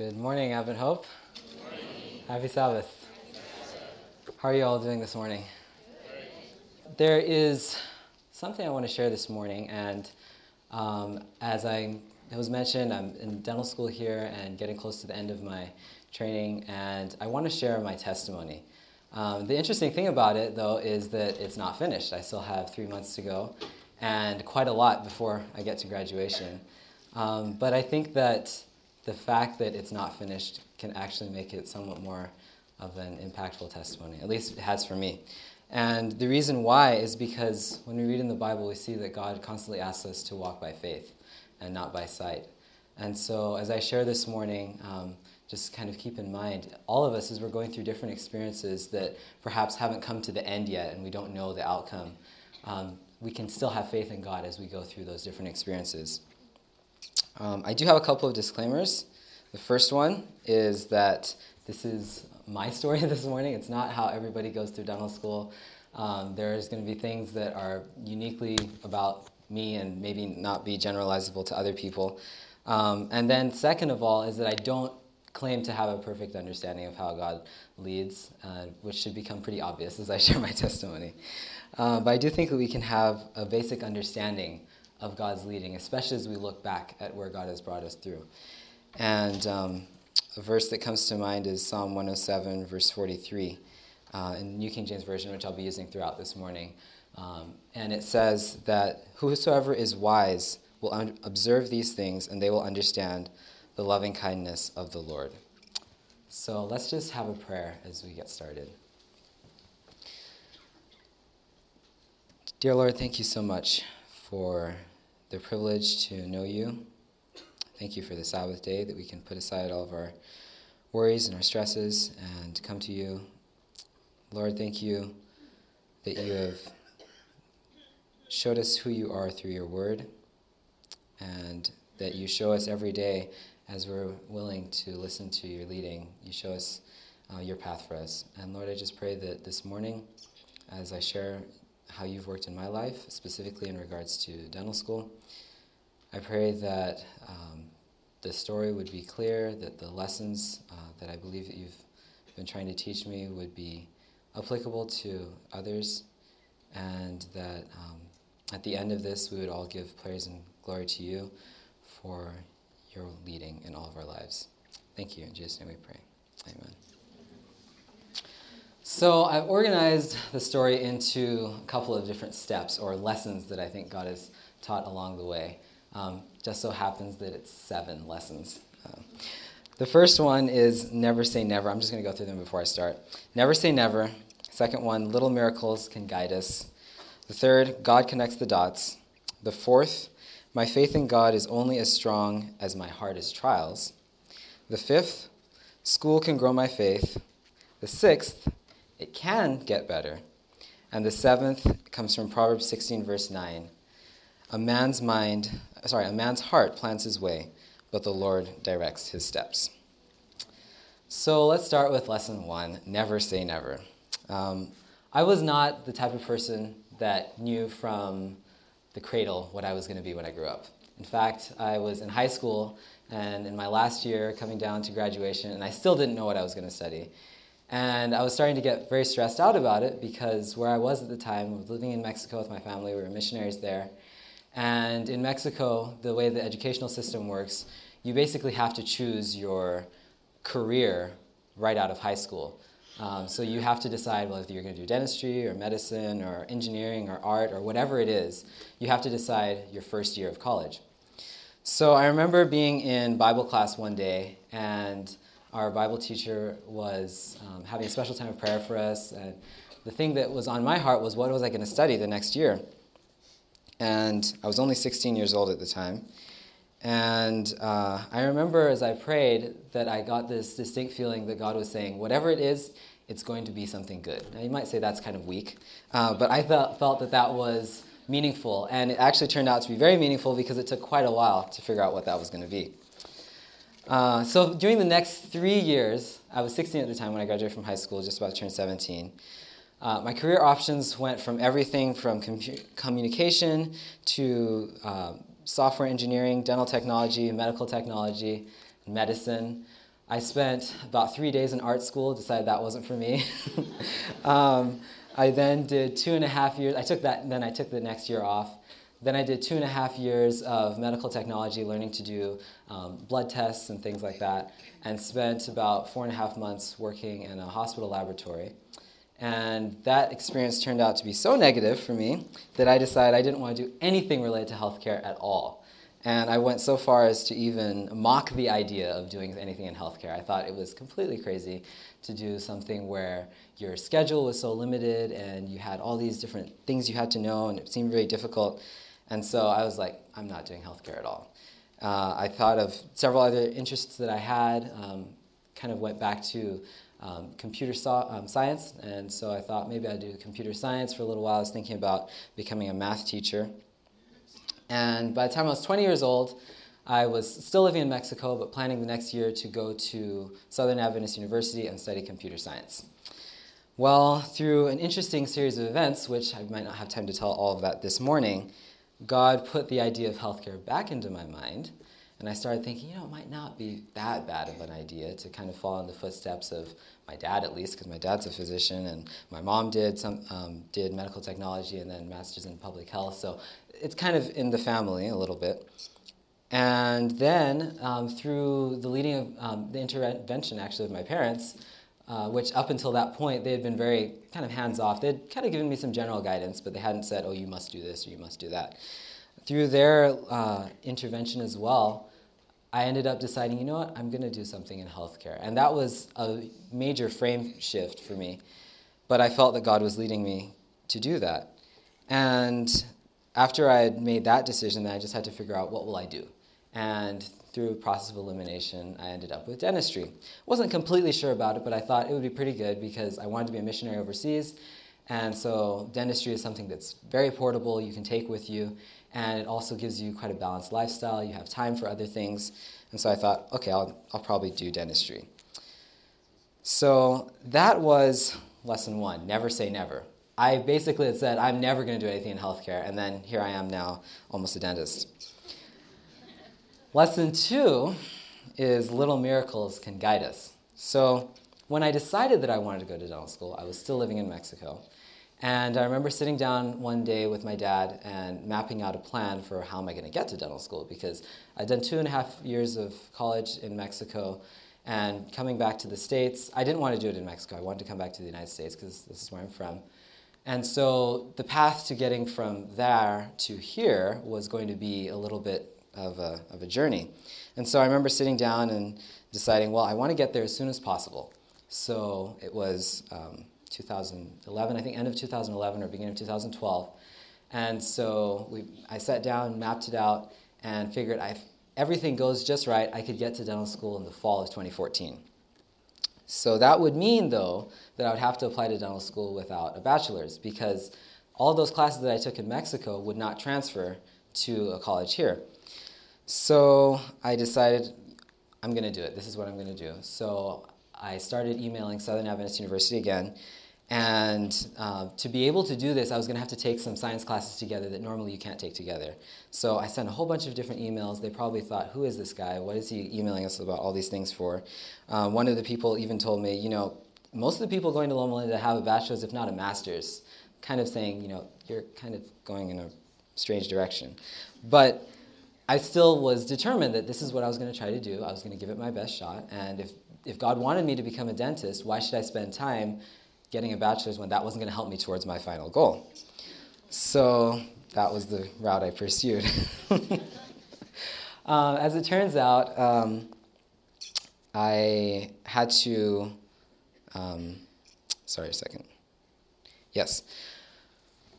Good morning, Advent Hope. Happy Sabbath. How are you all doing this morning? There is something I want to share this morning, and um, as I was mentioned, I'm in dental school here and getting close to the end of my training, and I want to share my testimony. Um, the interesting thing about it, though, is that it's not finished. I still have three months to go, and quite a lot before I get to graduation. Um, but I think that the fact that it's not finished can actually make it somewhat more of an impactful testimony. At least it has for me. And the reason why is because when we read in the Bible, we see that God constantly asks us to walk by faith and not by sight. And so, as I share this morning, um, just kind of keep in mind, all of us, as we're going through different experiences that perhaps haven't come to the end yet and we don't know the outcome, um, we can still have faith in God as we go through those different experiences. Um, I do have a couple of disclaimers. The first one is that this is my story this morning. It's not how everybody goes through dental school. Um, there's going to be things that are uniquely about me and maybe not be generalizable to other people. Um, and then, second of all, is that I don't claim to have a perfect understanding of how God leads, uh, which should become pretty obvious as I share my testimony. Uh, but I do think that we can have a basic understanding of God's leading, especially as we look back at where God has brought us through. And um, a verse that comes to mind is Psalm 107, verse 43, uh, in the New King James Version, which I'll be using throughout this morning. Um, and it says that whosoever is wise will un- observe these things, and they will understand the loving kindness of the Lord. So let's just have a prayer as we get started. Dear Lord, thank you so much for the privilege to know you. Thank you for the Sabbath day that we can put aside all of our worries and our stresses and come to you. Lord, thank you that you have showed us who you are through your word and that you show us every day as we're willing to listen to your leading. You show us uh, your path for us. And Lord, I just pray that this morning, as I share how you've worked in my life, specifically in regards to dental school. I pray that um, the story would be clear, that the lessons uh, that I believe that you've been trying to teach me would be applicable to others, and that um, at the end of this, we would all give praise and glory to you for your leading in all of our lives. Thank you. In Jesus' name we pray. Amen. So I've organized the story into a couple of different steps or lessons that I think God has taught along the way. Um, just so happens that it's seven lessons. Uh, the first one is never say never. I'm just going to go through them before I start. Never say never. Second one, little miracles can guide us. The third, God connects the dots. The fourth, my faith in God is only as strong as my hardest trials. The fifth, school can grow my faith. The sixth, it can get better. And the seventh comes from Proverbs 16, verse 9. A man's mind, sorry, a man's heart plans his way, but the Lord directs his steps. So let's start with lesson one never say never. Um, I was not the type of person that knew from the cradle what I was going to be when I grew up. In fact, I was in high school and in my last year coming down to graduation, and I still didn't know what I was going to study. And I was starting to get very stressed out about it because where I was at the time, I was living in Mexico with my family, we were missionaries there. And in Mexico, the way the educational system works, you basically have to choose your career right out of high school. Um, so you have to decide whether you're going to do dentistry or medicine or engineering or art or whatever it is. You have to decide your first year of college. So I remember being in Bible class one day and our Bible teacher was um, having a special time of prayer for us. And the thing that was on my heart was what was I going to study the next year? And I was only 16 years old at the time. And uh, I remember as I prayed that I got this distinct feeling that God was saying, whatever it is, it's going to be something good. Now, you might say that's kind of weak, uh, but I felt, felt that that was meaningful. And it actually turned out to be very meaningful because it took quite a while to figure out what that was going to be. Uh, so during the next three years, I was 16 at the time when I graduated from high school, just about to turn 17. Uh, my career options went from everything from com- communication to uh, software engineering, dental technology, medical technology, medicine. I spent about three days in art school, decided that wasn't for me. um, I then did two and a half years. I took that, then I took the next year off. Then I did two and a half years of medical technology, learning to do um, blood tests and things like that, and spent about four and a half months working in a hospital laboratory. And that experience turned out to be so negative for me that I decided I didn't want to do anything related to healthcare at all. And I went so far as to even mock the idea of doing anything in healthcare. I thought it was completely crazy to do something where your schedule was so limited and you had all these different things you had to know, and it seemed very difficult. And so I was like, I'm not doing healthcare at all. Uh, I thought of several other interests that I had, um, kind of went back to um, computer so- um, science, and so I thought maybe I'd do computer science for a little while. I was thinking about becoming a math teacher. And by the time I was 20 years old, I was still living in Mexico, but planning the next year to go to Southern Adventist University and study computer science. Well, through an interesting series of events, which I might not have time to tell all of that this morning, God put the idea of healthcare back into my mind. And I started thinking, you know, it might not be that bad of an idea to kind of follow in the footsteps of my dad, at least, because my dad's a physician, and my mom did some um, did medical technology and then masters in public health. So it's kind of in the family a little bit. And then um, through the leading of um, the intervention, actually, of my parents, uh, which up until that point they had been very kind of hands off. They'd kind of given me some general guidance, but they hadn't said, "Oh, you must do this or you must do that." Through their uh, intervention as well, I ended up deciding, you know what, I'm going to do something in healthcare, and that was a major frame shift for me. But I felt that God was leading me to do that, and after I had made that decision, then I just had to figure out what will I do. And through a process of elimination, I ended up with dentistry. Wasn't completely sure about it, but I thought it would be pretty good because I wanted to be a missionary overseas. And so dentistry is something that's very portable, you can take with you, and it also gives you quite a balanced lifestyle. You have time for other things. And so I thought, okay, I'll, I'll probably do dentistry. So that was lesson one never say never. I basically had said, I'm never going to do anything in healthcare, and then here I am now, almost a dentist. Lesson two is little miracles can guide us. So, when I decided that I wanted to go to dental school, I was still living in Mexico. And I remember sitting down one day with my dad and mapping out a plan for how am I going to get to dental school because I'd done two and a half years of college in Mexico and coming back to the States. I didn't want to do it in Mexico. I wanted to come back to the United States because this is where I'm from. And so the path to getting from there to here was going to be a little bit of a, of a journey. And so I remember sitting down and deciding, well, I want to get there as soon as possible. So it was um, 2011, I think end of 2011 or beginning of 2012. And so we, I sat down, mapped it out, and figured if everything goes just right, I could get to dental school in the fall of 2014. So that would mean, though, that I would have to apply to dental school without a bachelor's because all those classes that I took in Mexico would not transfer to a college here. So I decided I'm going to do it. This is what I'm going to do. So I started emailing Southern Adventist University again and uh, to be able to do this, I was going to have to take some science classes together that normally you can't take together. So I sent a whole bunch of different emails. They probably thought, who is this guy? What is he emailing us about all these things for? Uh, one of the people even told me, you know, most of the people going to Loma Linda have a bachelor's, if not a master's, kind of saying, you know, you're kind of going in a strange direction. But I still was determined that this is what I was going to try to do. I was going to give it my best shot. And if, if God wanted me to become a dentist, why should I spend time getting a bachelor's when that wasn't going to help me towards my final goal. So that was the route I pursued. uh, as it turns out, um, I had to. Um, sorry, a second. Yes.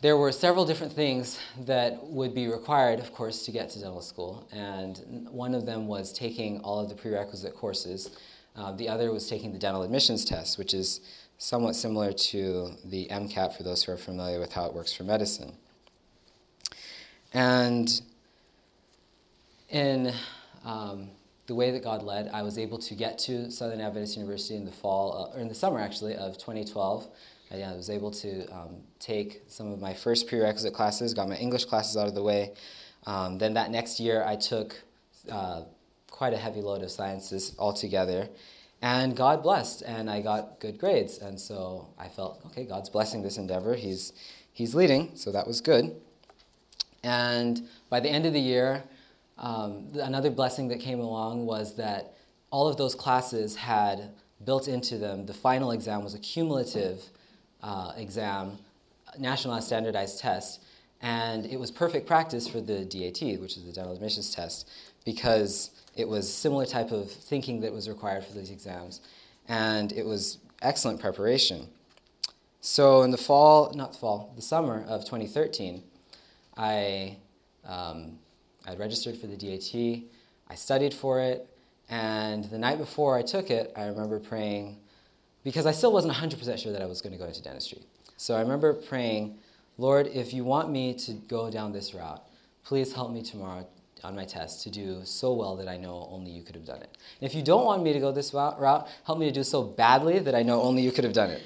There were several different things that would be required, of course, to get to dental school. And one of them was taking all of the prerequisite courses. Uh, the other was taking the dental admissions test, which is somewhat similar to the MCAT for those who are familiar with how it works for medicine. And in um, the way that God led, I was able to get to Southern Adventist University in the fall, uh, or in the summer actually, of 2012. I, I was able to um, take some of my first prerequisite classes, got my English classes out of the way. Um, then that next year, I took uh, quite a heavy load of sciences altogether. And God blessed, and I got good grades. And so I felt, okay, God's blessing this endeavor. He's, he's leading, so that was good. And by the end of the year, um, another blessing that came along was that all of those classes had built into them the final exam was a cumulative uh, exam, national standardized test, and it was perfect practice for the DAT, which is the dental admissions test, because it was similar type of thinking that was required for these exams, and it was excellent preparation. So in the fall, not fall, the summer of 2013, I um, I registered for the DAT. I studied for it, and the night before I took it, I remember praying because I still wasn't 100% sure that I was going to go into dentistry. So I remember praying, Lord, if you want me to go down this route, please help me tomorrow on my test to do so well that I know only you could have done it. And if you don't want me to go this route, help me to do so badly that I know only you could have done it.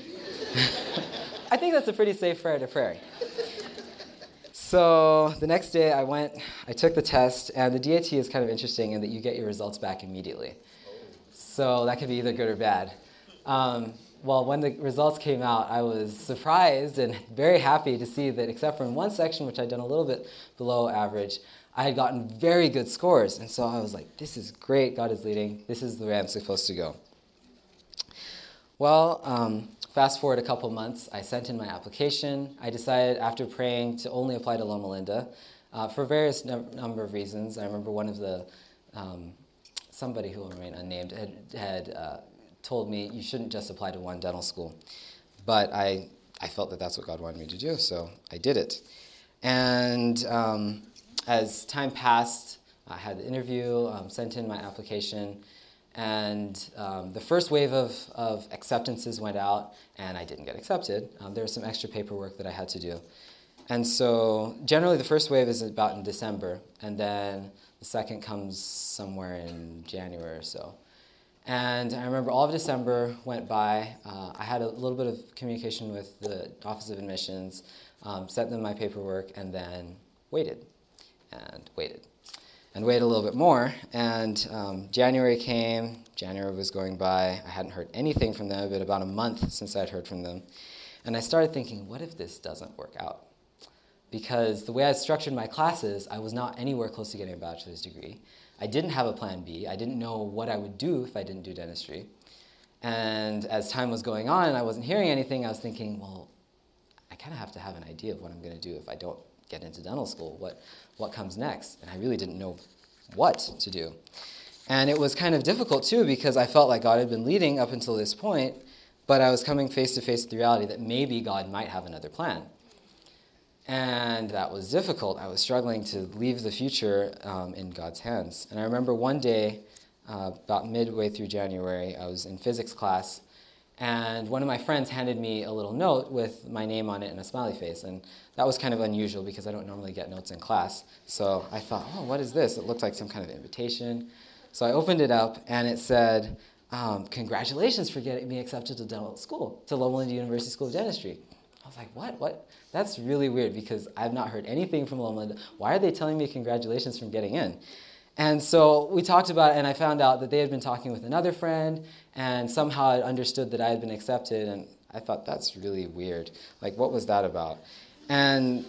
I think that's a pretty safe prayer to pray. So the next day I went, I took the test, and the DAT is kind of interesting in that you get your results back immediately. So that could be either good or bad. Um, well, when the results came out, I was surprised and very happy to see that, except for in one section, which I'd done a little bit below average, I had gotten very good scores. And so I was like, this is great, God is leading, this is the way I'm supposed to go. Well, um, Fast forward a couple months, I sent in my application. I decided after praying to only apply to Loma Linda uh, for various number of reasons. I remember one of the, um, somebody who will remain unnamed, had, had uh, told me you shouldn't just apply to one dental school. But I, I felt that that's what God wanted me to do, so I did it. And um, as time passed, I had the interview, um, sent in my application, and um, the first wave of, of acceptances went out, and I didn't get accepted. Um, there was some extra paperwork that I had to do. And so, generally, the first wave is about in December, and then the second comes somewhere in January or so. And I remember all of December went by. Uh, I had a little bit of communication with the Office of Admissions, um, sent them my paperwork, and then waited and waited and waited a little bit more. And um, January came, January was going by. I hadn't heard anything from them. Been about a month since I'd heard from them. And I started thinking, what if this doesn't work out? Because the way I structured my classes, I was not anywhere close to getting a bachelor's degree. I didn't have a plan B. I didn't know what I would do if I didn't do dentistry. And as time was going on and I wasn't hearing anything, I was thinking, well, I kind of have to have an idea of what I'm going to do if I don't get into dental school? What, what comes next? And I really didn't know what to do. And it was kind of difficult too because I felt like God had been leading up until this point, but I was coming face to face with the reality that maybe God might have another plan. And that was difficult. I was struggling to leave the future um, in God's hands. And I remember one day, uh, about midway through January, I was in physics class, and one of my friends handed me a little note with my name on it and a smiley face. And that was kind of unusual because I don't normally get notes in class. So I thought, oh, what is this? It looked like some kind of invitation. So I opened it up and it said, um, congratulations for getting me accepted to dental school, to Loma University School of Dentistry. I was like, what? What? That's really weird because I've not heard anything from Loma Why are they telling me congratulations from getting in? And so we talked about it, and I found out that they had been talking with another friend, and somehow I understood that I had been accepted, and I thought that's really weird. Like, what was that about? And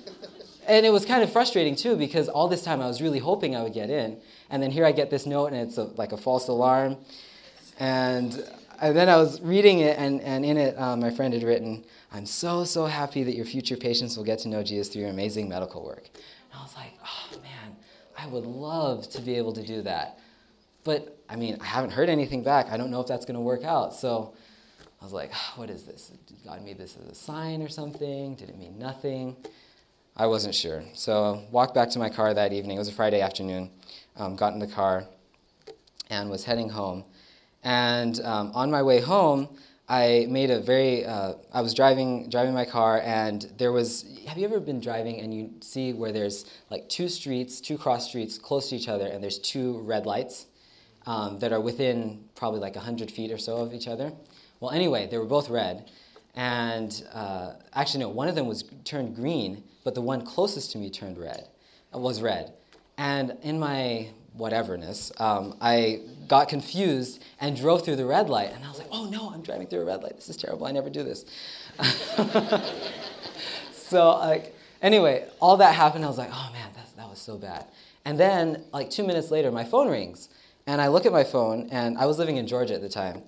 and it was kind of frustrating too because all this time I was really hoping I would get in, and then here I get this note, and it's a, like a false alarm, and and then I was reading it, and, and in it, um, my friend had written, I'm so, so happy that your future patients will get to know Jesus through your amazing medical work. And I was like, oh man, I would love to be able to do that. But I mean, I haven't heard anything back. I don't know if that's going to work out. So I was like, what is this? Did God made this as a sign or something? Did it mean nothing? I wasn't sure. So walked back to my car that evening. It was a Friday afternoon. Um, got in the car and was heading home. And um, on my way home, I made a very. Uh, I was driving driving my car, and there was. Have you ever been driving and you see where there's like two streets, two cross streets close to each other, and there's two red lights um, that are within probably like hundred feet or so of each other. Well, anyway, they were both red, and uh, actually no, one of them was turned green, but the one closest to me turned red. Was red, and in my whateverness, um, I got confused and drove through the red light. And I was like, oh no, I'm driving through a red light. This is terrible. I never do this. so, like, anyway, all that happened. I was like, oh man, that, that was so bad. And then, like, two minutes later, my phone rings. And I look at my phone, and I was living in Georgia at the time.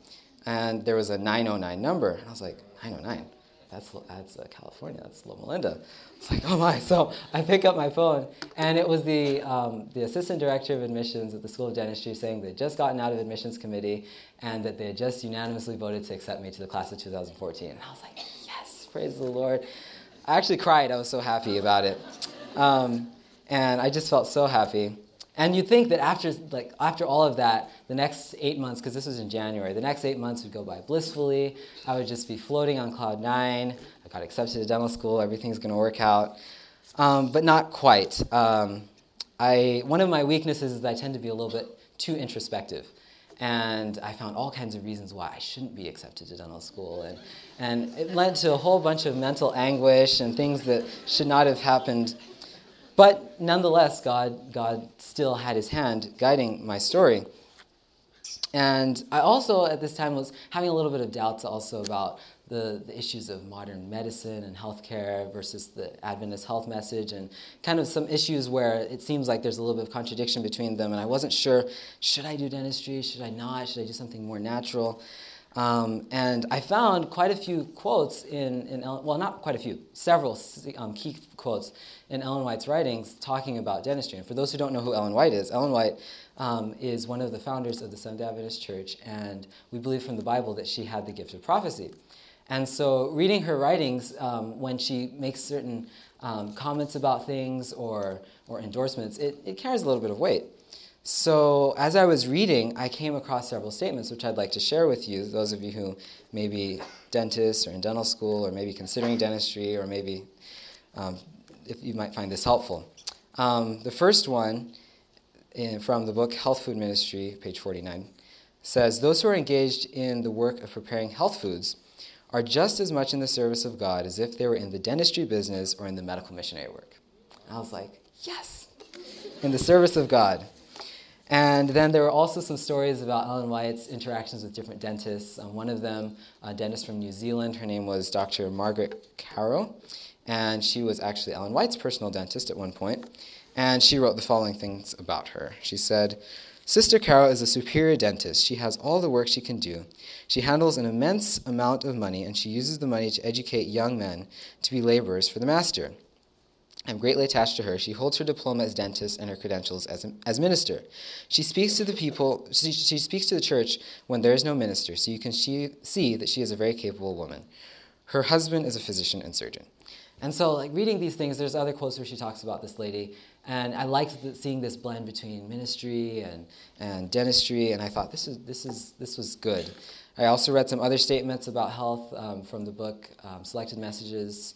And there was a 909 number. And I was like, 909? That's, that's uh, California. That's Loma Linda. It's like, oh my. So I pick up my phone, and it was the, um, the assistant director of admissions at the School of Dentistry saying they'd just gotten out of admissions committee and that they had just unanimously voted to accept me to the class of 2014. And I was like, yes, praise the Lord. I actually cried. I was so happy about it. Um, and I just felt so happy. And you'd think that after, like, after all of that, the next eight months, because this was in January, the next eight months would go by blissfully. I would just be floating on cloud nine. I got accepted to dental school. Everything's going to work out. Um, but not quite. Um, I, one of my weaknesses is I tend to be a little bit too introspective. And I found all kinds of reasons why I shouldn't be accepted to dental school. And, and it led to a whole bunch of mental anguish and things that should not have happened but nonetheless, God, God still had his hand guiding my story. And I also, at this time, was having a little bit of doubts also about the, the issues of modern medicine and healthcare versus the Adventist health message, and kind of some issues where it seems like there's a little bit of contradiction between them. And I wasn't sure should I do dentistry? Should I not? Should I do something more natural? Um, and I found quite a few quotes in, in well, not quite a few, several um, key quotes in Ellen White's writings talking about dentistry. And for those who don't know who Ellen White is, Ellen White um, is one of the founders of the Seventh Adventist Church, and we believe from the Bible that she had the gift of prophecy. And so, reading her writings, um, when she makes certain um, comments about things or, or endorsements, it, it carries a little bit of weight. So, as I was reading, I came across several statements which I'd like to share with you, those of you who may be dentists or in dental school or maybe considering dentistry or maybe um, if you might find this helpful. Um, the first one in, from the book Health Food Ministry, page 49, says Those who are engaged in the work of preparing health foods are just as much in the service of God as if they were in the dentistry business or in the medical missionary work. I was like, Yes, in the service of God. And then there were also some stories about Ellen White's interactions with different dentists. Um, one of them, a dentist from New Zealand, her name was Dr. Margaret Caro, and she was actually Ellen White's personal dentist at one point. And she wrote the following things about her. She said, Sister Caro is a superior dentist. She has all the work she can do. She handles an immense amount of money, and she uses the money to educate young men to be laborers for the master. I'm greatly attached to her. She holds her diploma as dentist and her credentials as, as minister. She speaks to the people, she, she speaks to the church when there is no minister, so you can she, see that she is a very capable woman. Her husband is a physician and surgeon. And so, like reading these things, there's other quotes where she talks about this lady, and I liked seeing this blend between ministry and, and dentistry, and I thought this is this is this was good. I also read some other statements about health um, from the book um, Selected Messages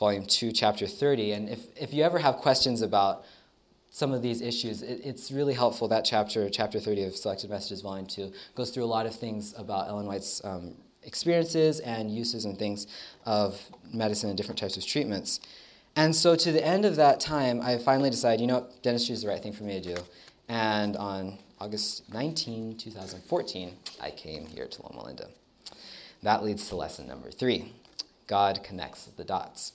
volume 2, chapter 30. And if, if you ever have questions about some of these issues, it, it's really helpful. That chapter, chapter 30 of Selected Messages, volume 2, goes through a lot of things about Ellen White's um, experiences and uses and things of medicine and different types of treatments. And so, to the end of that time, I finally decided, you know, dentistry is the right thing for me to do. And on August 19, 2014, I came here to Loma Linda. That leads to lesson number three God connects the dots.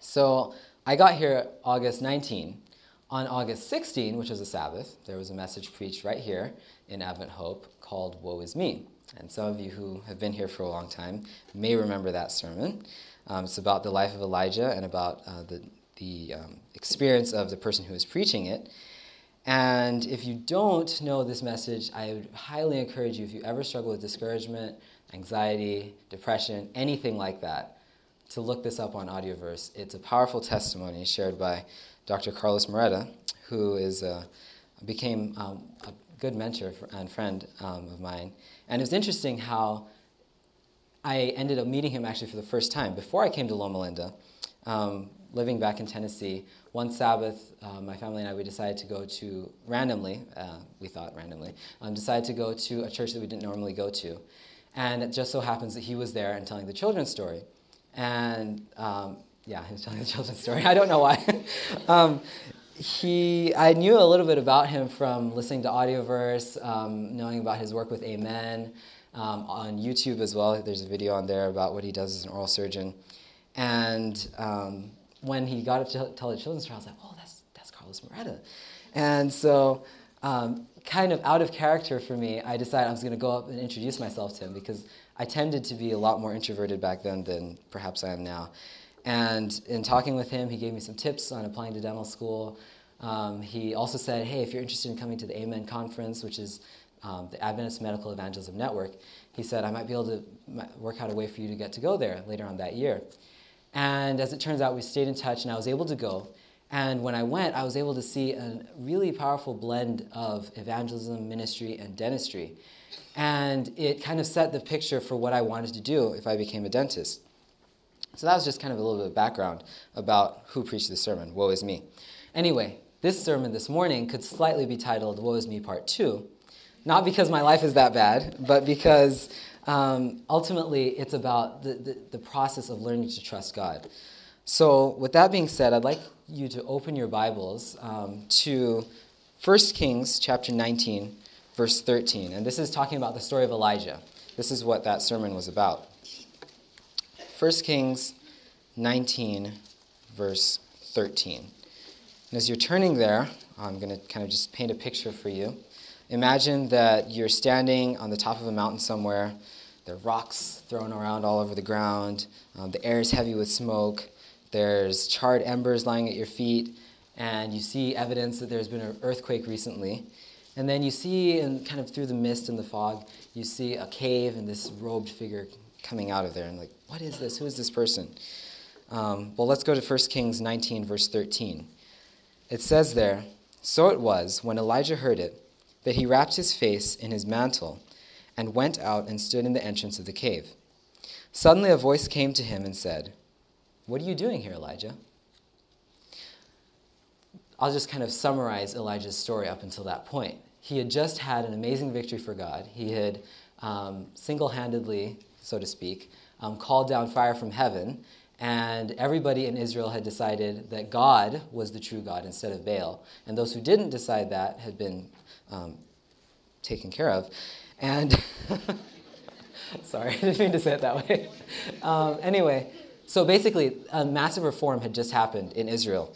So I got here August 19. On August 16, which was a Sabbath, there was a message preached right here in Advent Hope called Woe is Me. And some of you who have been here for a long time may remember that sermon. Um, it's about the life of Elijah and about uh, the, the um, experience of the person who is preaching it. And if you don't know this message, I would highly encourage you, if you ever struggle with discouragement, anxiety, depression, anything like that, to look this up on Audioverse. It's a powerful testimony shared by Dr. Carlos Moreta, who is uh, became um, a good mentor and friend um, of mine. And it was interesting how I ended up meeting him actually for the first time. Before I came to Loma Linda, um, living back in Tennessee, one Sabbath, uh, my family and I, we decided to go to, randomly, uh, we thought randomly, um, decided to go to a church that we didn't normally go to. And it just so happens that he was there and telling the children's story. And um, yeah, he was telling the children's story. I don't know why. um, he, I knew a little bit about him from listening to Audioverse, um, knowing about his work with Amen um, on YouTube as well. There's a video on there about what he does as an oral surgeon. And um, when he got up to tell the children's story, I was like, oh, that's, that's Carlos Moreta. And so, um, kind of out of character for me, I decided I was going to go up and introduce myself to him because I tended to be a lot more introverted back then than perhaps I am now. And in talking with him, he gave me some tips on applying to dental school. Um, he also said, hey, if you're interested in coming to the Amen conference, which is um, the Adventist Medical Evangelism Network, he said, I might be able to work out a way for you to get to go there later on that year. And as it turns out, we stayed in touch and I was able to go. And when I went, I was able to see a really powerful blend of evangelism, ministry, and dentistry. And it kind of set the picture for what I wanted to do if I became a dentist. So that was just kind of a little bit of background about who preached the sermon, Woe is Me. Anyway, this sermon this morning could slightly be titled Woe is Me Part 2, not because my life is that bad, but because um, ultimately it's about the, the, the process of learning to trust God. So, with that being said, I'd like you to open your Bibles um, to 1 Kings chapter 19, verse 13. And this is talking about the story of Elijah. This is what that sermon was about. 1 Kings 19, verse 13. And as you're turning there, I'm going to kind of just paint a picture for you. Imagine that you're standing on the top of a mountain somewhere. There are rocks thrown around all over the ground. Um, the air is heavy with smoke. There's charred embers lying at your feet. And you see evidence that there's been an earthquake recently. And then you see, and kind of through the mist and the fog, you see a cave and this robed figure coming out of there. And like, what is this? Who is this person? Um, well, let's go to 1 Kings 19, verse 13. It says there, So it was, when Elijah heard it, that he wrapped his face in his mantle and went out and stood in the entrance of the cave. Suddenly a voice came to him and said, What are you doing here, Elijah? I'll just kind of summarize Elijah's story up until that point. He had just had an amazing victory for God. He had um, single handedly, so to speak, um, called down fire from heaven, and everybody in Israel had decided that God was the true God instead of Baal. And those who didn't decide that had been um, taken care of. And sorry, I didn't mean to say it that way. Um, anyway, so basically, a massive reform had just happened in Israel.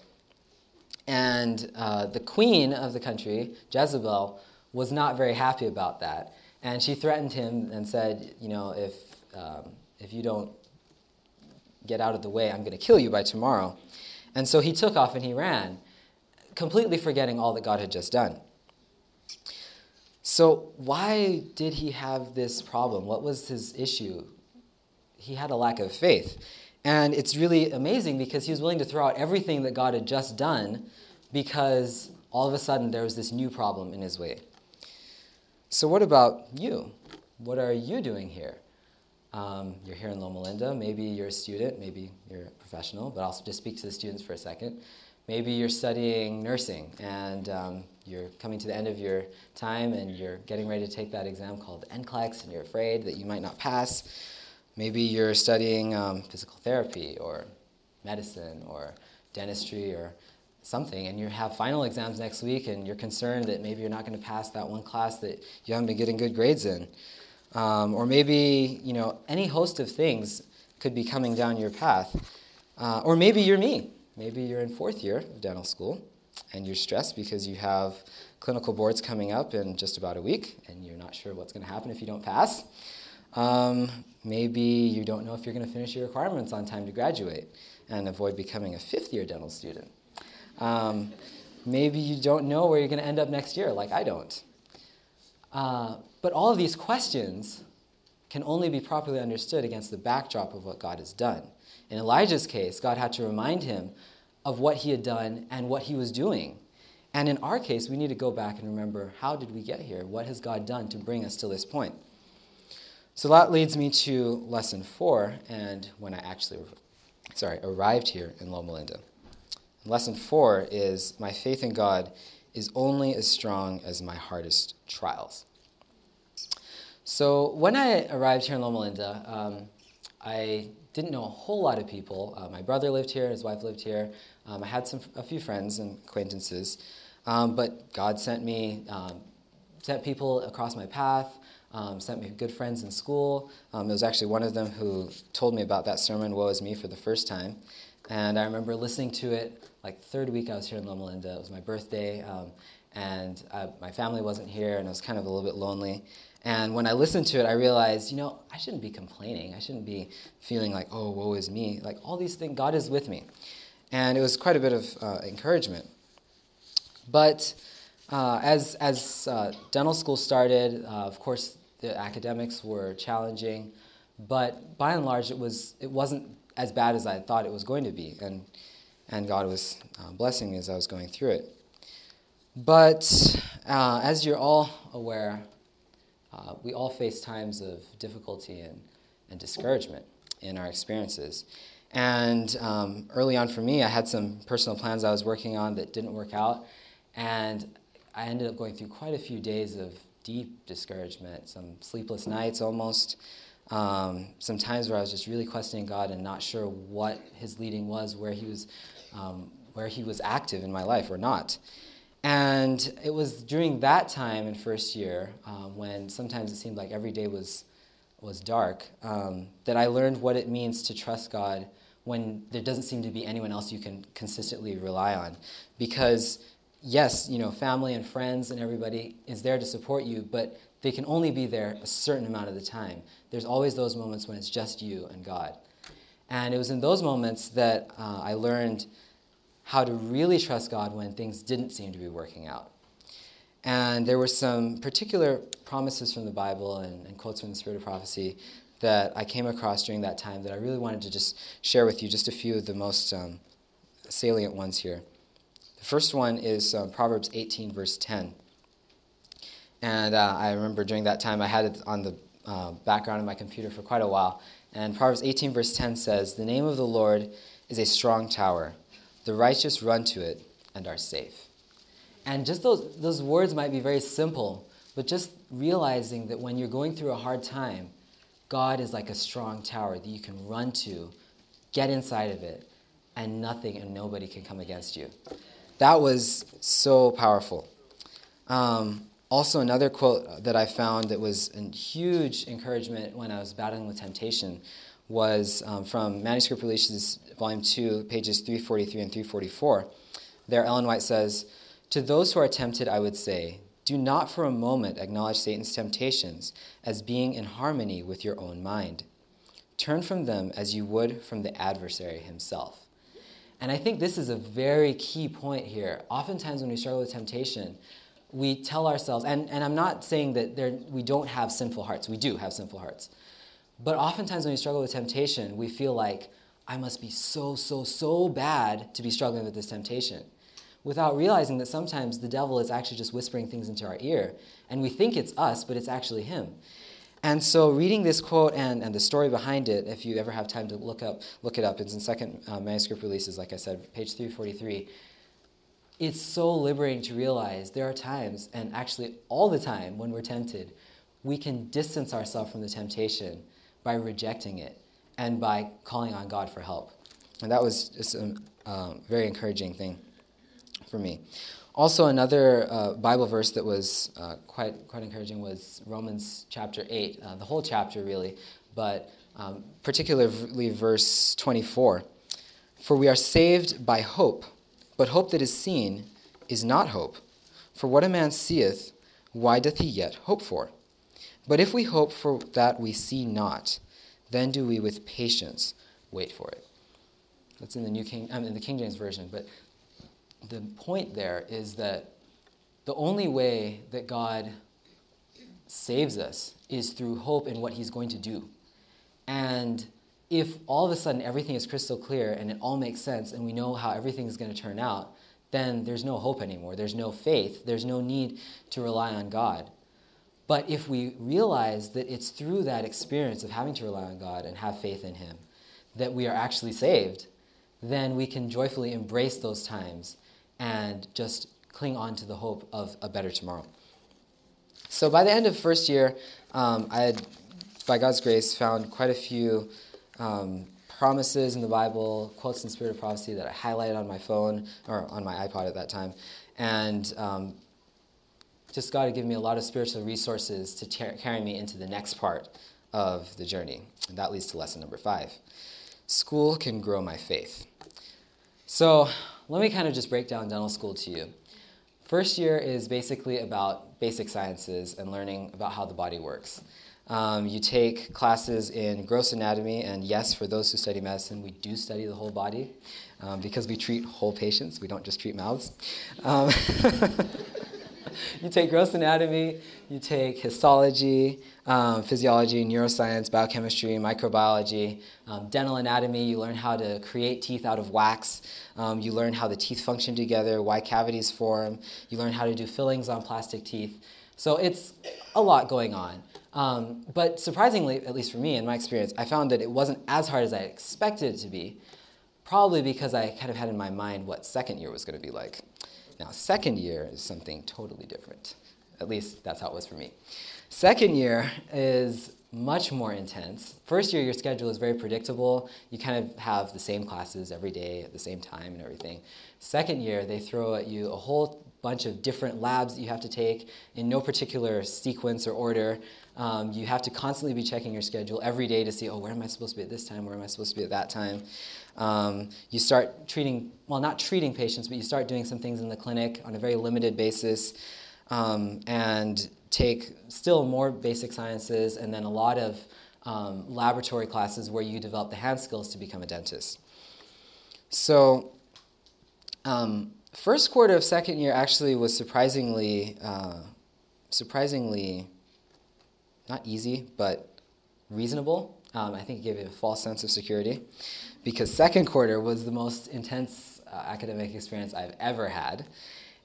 And uh, the queen of the country, Jezebel, was not very happy about that. And she threatened him and said, you know, if um, if you don't get out of the way, I'm going to kill you by tomorrow. And so he took off and he ran, completely forgetting all that God had just done. So, why did he have this problem? What was his issue? He had a lack of faith. And it's really amazing because he was willing to throw out everything that God had just done because all of a sudden there was this new problem in his way. So, what about you? What are you doing here? Um, you're here in Loma Linda. Maybe you're a student, maybe you're a professional, but I'll just speak to the students for a second. Maybe you're studying nursing and um, you're coming to the end of your time and you're getting ready to take that exam called NCLEX and you're afraid that you might not pass. Maybe you're studying um, physical therapy or medicine or dentistry or something and you have final exams next week and you're concerned that maybe you're not going to pass that one class that you haven't been getting good grades in. Um, or maybe, you know, any host of things could be coming down your path. Uh, or maybe you're me. Maybe you're in fourth year of dental school and you're stressed because you have clinical boards coming up in just about a week and you're not sure what's going to happen if you don't pass. Um, maybe you don't know if you're going to finish your requirements on time to graduate and avoid becoming a fifth year dental student. Um, maybe you don't know where you're going to end up next year, like I don't. Uh, but all of these questions can only be properly understood against the backdrop of what God has done. In Elijah's case, God had to remind him of what he had done and what he was doing. And in our case, we need to go back and remember how did we get here? What has God done to bring us to this point? So that leads me to lesson four, and when I actually, sorry, arrived here in Loma Linda. Lesson four is my faith in God is only as strong as my hardest trials. So when I arrived here in Loma Linda, um, I didn't know a whole lot of people. Uh, my brother lived here, his wife lived here. Um, I had some, a few friends and acquaintances, um, but God sent me, um, sent people across my path, um, sent me good friends in school. Um, it was actually one of them who told me about that sermon, Woe is Me, for the first time. And I remember listening to it like third week I was here in Loma Linda. It was my birthday, um, and I, my family wasn't here, and I was kind of a little bit lonely. And when I listened to it, I realized, you know, I shouldn't be complaining. I shouldn't be feeling like, oh, woe is me. Like all these things, God is with me. And it was quite a bit of uh, encouragement. But uh, as, as uh, dental school started, uh, of course, the academics were challenging. But by and large, it, was, it wasn't as bad as I thought it was going to be. And, and God was uh, blessing me as I was going through it. But uh, as you're all aware, uh, we all face times of difficulty and, and discouragement in our experiences. And um, early on for me, I had some personal plans I was working on that didn't work out. And I ended up going through quite a few days of deep discouragement, some sleepless nights almost, um, some times where I was just really questioning God and not sure what His leading was, where He was, um, where He was active in my life or not. And it was during that time in first year, um, when sometimes it seemed like every day was, was dark, um, that I learned what it means to trust God when there doesn't seem to be anyone else you can consistently rely on. Because, yes, you know, family and friends and everybody is there to support you, but they can only be there a certain amount of the time. There's always those moments when it's just you and God. And it was in those moments that uh, I learned how to really trust God when things didn't seem to be working out. And there were some particular promises from the Bible and, and, quotes from the Spirit of Prophecy that I came across during that time that I really wanted to just share with you, just a few of the most um, salient ones here. The first one is um, Proverbs 18, verse 10. And uh, I remember during that time I had it on the uh, background of my computer for quite a while. And Proverbs 18, verse 10 says, The name of the Lord is a strong tower the righteous run to it and are safe. And just those, those words might be very simple, but just realizing that when you're going through a hard time, God is like a strong tower that you can run to, get inside of it, and nothing and nobody can come against you. That was so powerful. Um, also, another quote that I found that was a huge encouragement when I was battling with temptation was um, from Manuscript Releases, Volume 2, pages 343 and 344. There, Ellen White says, To those who are tempted, I would say, do not for a moment acknowledge Satan's temptations as being in harmony with your own mind. Turn from them as you would from the adversary himself. And I think this is a very key point here. Oftentimes, when we struggle with temptation, we tell ourselves, and, and I'm not saying that there, we don't have sinful hearts, we do have sinful hearts. But oftentimes when we struggle with temptation, we feel like, I must be so, so, so bad to be struggling with this temptation. Without realizing that sometimes the devil is actually just whispering things into our ear. And we think it's us, but it's actually him. And so, reading this quote and, and the story behind it, if you ever have time to look up, look it up. It's in Second uh, Manuscript Releases, like I said, page 343. It's so liberating to realize there are times, and actually all the time, when we're tempted, we can distance ourselves from the temptation by rejecting it and by calling on God for help. And that was just a um, very encouraging thing for me. Also, another uh, Bible verse that was uh, quite, quite encouraging was Romans chapter 8, uh, the whole chapter really, but um, particularly verse 24. For we are saved by hope, but hope that is seen is not hope. For what a man seeth, why doth he yet hope for? But if we hope for that we see not, then do we with patience wait for it. That's in the New King, um, in the King James version. But the point there is that the only way that God saves us is through hope in what He's going to do. And if all of a sudden everything is crystal clear and it all makes sense and we know how everything is going to turn out, then there's no hope anymore. There's no faith. There's no need to rely on God. But if we realize that it's through that experience of having to rely on God and have faith in Him that we are actually saved, then we can joyfully embrace those times and just cling on to the hope of a better tomorrow. So by the end of first year, um, I had, by God's grace, found quite a few um, promises in the Bible, quotes in Spirit of Prophecy that I highlighted on my phone or on my iPod at that time, and um, just God had given me a lot of spiritual resources to carry me into the next part of the journey. And that leads to lesson number five. School can grow my faith. So let me kind of just break down dental school to you. First year is basically about basic sciences and learning about how the body works. Um, you take classes in gross anatomy, and yes, for those who study medicine, we do study the whole body um, because we treat whole patients. We don't just treat mouths. Um, you take gross anatomy, you take histology, um, physiology, neuroscience, biochemistry, microbiology, um, dental anatomy. You learn how to create teeth out of wax. Um, you learn how the teeth function together, why cavities form. You learn how to do fillings on plastic teeth. So it's a lot going on. Um, but surprisingly, at least for me in my experience, I found that it wasn't as hard as I expected it to be, probably because I kind of had in my mind what second year was going to be like. Now, second year is something totally different. At least that's how it was for me. Second year is much more intense. First year, your schedule is very predictable. You kind of have the same classes every day at the same time and everything. Second year, they throw at you a whole bunch of different labs that you have to take in no particular sequence or order. Um, you have to constantly be checking your schedule every day to see, oh, where am I supposed to be at this time? Where am I supposed to be at that time? Um, you start treating, well, not treating patients, but you start doing some things in the clinic on a very limited basis um, and take still more basic sciences and then a lot of um, laboratory classes where you develop the hand skills to become a dentist. So, um, first quarter of second year actually was surprisingly, uh, surprisingly not easy, but reasonable. Um, I think it gave you a false sense of security because second quarter was the most intense uh, academic experience I've ever had.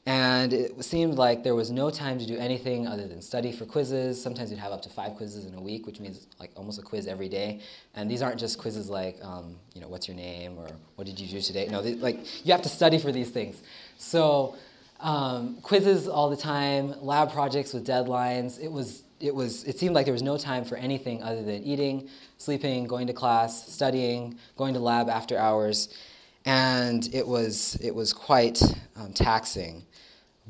And it seemed like there was no time to do anything other than study for quizzes. Sometimes you'd have up to five quizzes in a week, which means like almost a quiz every day. And these aren't just quizzes like, um, you know, what's your name or what did you do today? No, they, like you have to study for these things. So um, quizzes all the time, lab projects with deadlines. It was it was it seemed like there was no time for anything other than eating, sleeping, going to class, studying, going to lab after hours, and it was it was quite um, taxing.